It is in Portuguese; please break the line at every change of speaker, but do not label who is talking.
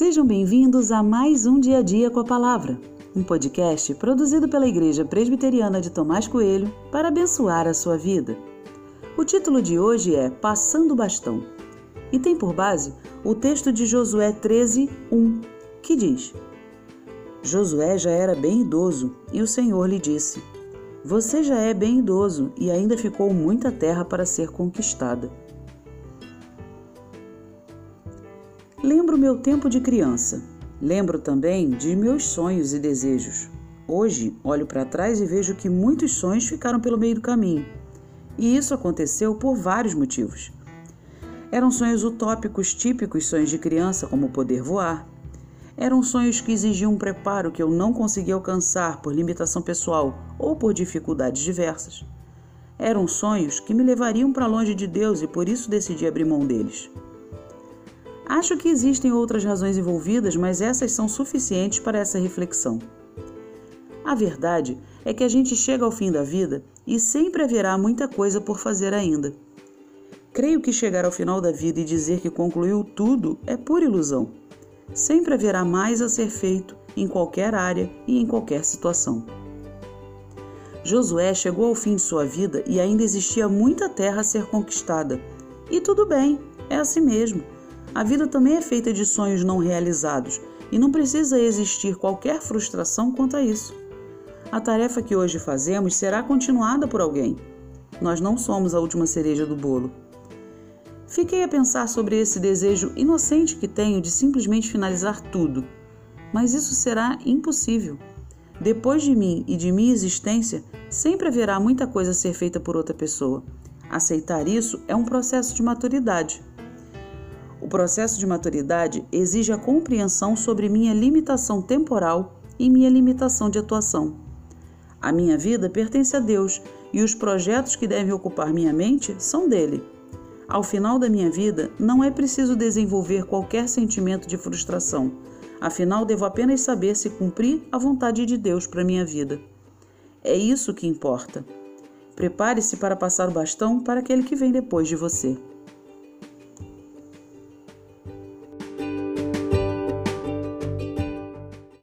Sejam bem-vindos a mais um Dia a Dia com a Palavra, um podcast produzido pela Igreja Presbiteriana de Tomás Coelho para abençoar a sua vida. O título de hoje é Passando o Bastão e tem por base o texto de Josué 13, 1, que diz: Josué já era bem idoso e o Senhor lhe disse: Você já é bem idoso e ainda ficou muita terra para ser conquistada. Lembro meu tempo de criança. Lembro também de meus sonhos e desejos. Hoje olho para trás e vejo que muitos sonhos ficaram pelo meio do caminho. E isso aconteceu por vários motivos. Eram sonhos utópicos típicos sonhos de criança, como poder voar. Eram sonhos que exigiam um preparo que eu não conseguia alcançar por limitação pessoal ou por dificuldades diversas. Eram sonhos que me levariam para longe de Deus e por isso decidi abrir mão deles. Acho que existem outras razões envolvidas, mas essas são suficientes para essa reflexão. A verdade é que a gente chega ao fim da vida e sempre haverá muita coisa por fazer ainda. Creio que chegar ao final da vida e dizer que concluiu tudo é pura ilusão. Sempre haverá mais a ser feito em qualquer área e em qualquer situação. Josué chegou ao fim de sua vida e ainda existia muita terra a ser conquistada. E tudo bem, é assim mesmo. A vida também é feita de sonhos não realizados e não precisa existir qualquer frustração quanto a isso. A tarefa que hoje fazemos será continuada por alguém. Nós não somos a última cereja do bolo. Fiquei a pensar sobre esse desejo inocente que tenho de simplesmente finalizar tudo. Mas isso será impossível. Depois de mim e de minha existência, sempre haverá muita coisa a ser feita por outra pessoa. Aceitar isso é um processo de maturidade. O processo de maturidade exige a compreensão sobre minha limitação temporal e minha limitação de atuação. A minha vida pertence a Deus e os projetos que devem ocupar minha mente são dele. Ao final da minha vida, não é preciso desenvolver qualquer sentimento de frustração. Afinal, devo apenas saber se cumprir a vontade de Deus para minha vida. É isso que importa. Prepare-se para passar o bastão para aquele que vem depois de você.